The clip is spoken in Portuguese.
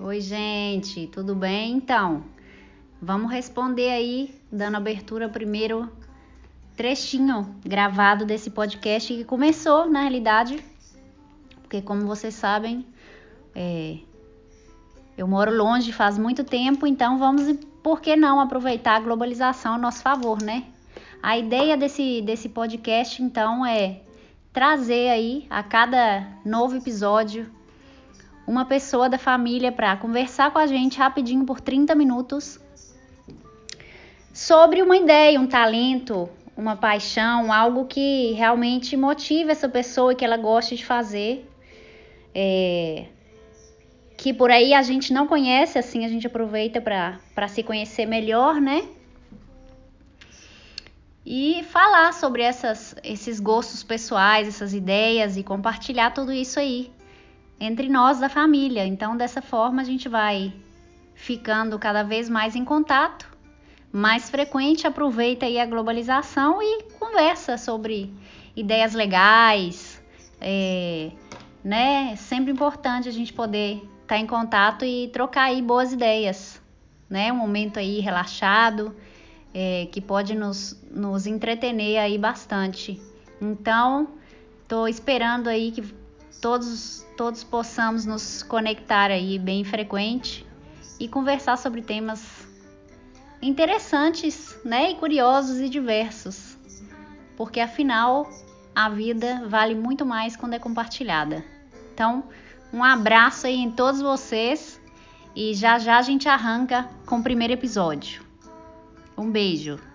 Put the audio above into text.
Oi, gente, tudo bem? Então, vamos responder aí, dando abertura primeiro trechinho gravado desse podcast que começou, na realidade, porque como vocês sabem, é, eu moro longe faz muito tempo, então vamos, por que não aproveitar a globalização a nosso favor, né? A ideia desse, desse podcast, então, é trazer aí a cada novo episódio uma pessoa da família para conversar com a gente rapidinho por 30 minutos sobre uma ideia, um talento, uma paixão, algo que realmente motive essa pessoa e que ela goste de fazer. É, que por aí a gente não conhece, assim a gente aproveita para se conhecer melhor, né? E falar sobre essas, esses gostos pessoais, essas ideias e compartilhar tudo isso aí entre nós da família. Então, dessa forma, a gente vai ficando cada vez mais em contato, mais frequente, aproveita aí a globalização e conversa sobre ideias legais, é, né? É sempre importante a gente poder estar tá em contato e trocar aí boas ideias, né? Um momento aí relaxado, é, que pode nos, nos entretener aí bastante. Então, estou esperando aí que todos, todos possamos nos conectar aí bem frequente e conversar sobre temas interessantes, né? E curiosos e diversos. Porque afinal, a vida vale muito mais quando é compartilhada. Então, um abraço aí em todos vocês e já já a gente arranca com o primeiro episódio. Um beijo.